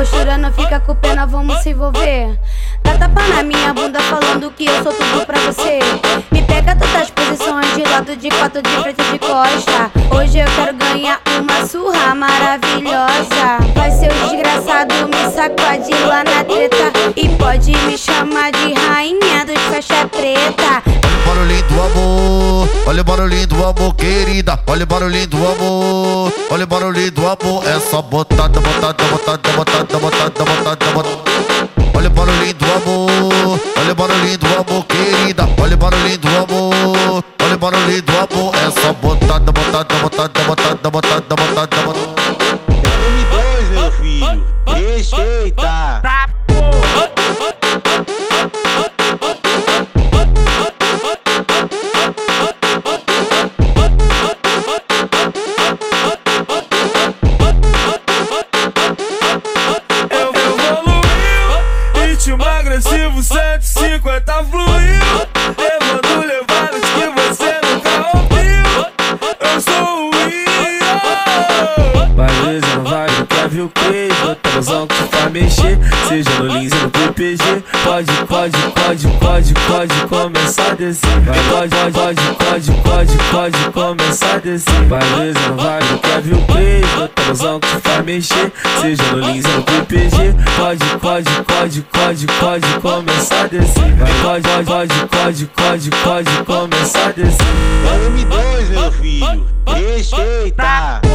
postura não fica com pena, vamos se envolver. Dá tapa na minha bunda falando que eu sou tudo pra você. Lado, de quatro, de frente, de costa. Hoje eu quero ganhar uma surra maravilhosa. Vai ser o desgraçado, me sacode lá na treta. E pode me chamar de rainha dos faixa preta. Olha o barulhinho do amor, olha o barulhinho do amor, querida. Olha o barulhinho do amor, olha o barulhinho do amor. É só botada, botada, botada, botada, botada, botada, botada. Botada, botada, botada, botada, botada. M2, meu filho. Respeita. ritmo agressivo 150 fluiu faz mexer Seja no Lins ou no PPG Pode, pode, pode, pode, pode começar a descer Vai, pode, pode, pode, pode, pode, pode começar a descer Vai vezes não vai, não quer ver o crazy Bota mãozão que te faz mexer Seja no Lins ou no PPG Pode, pode, pode, pode, pode começar a descer Vai, pode, pode, pode, pode, pode, pode começar a descer M2, meu filho. Respeita.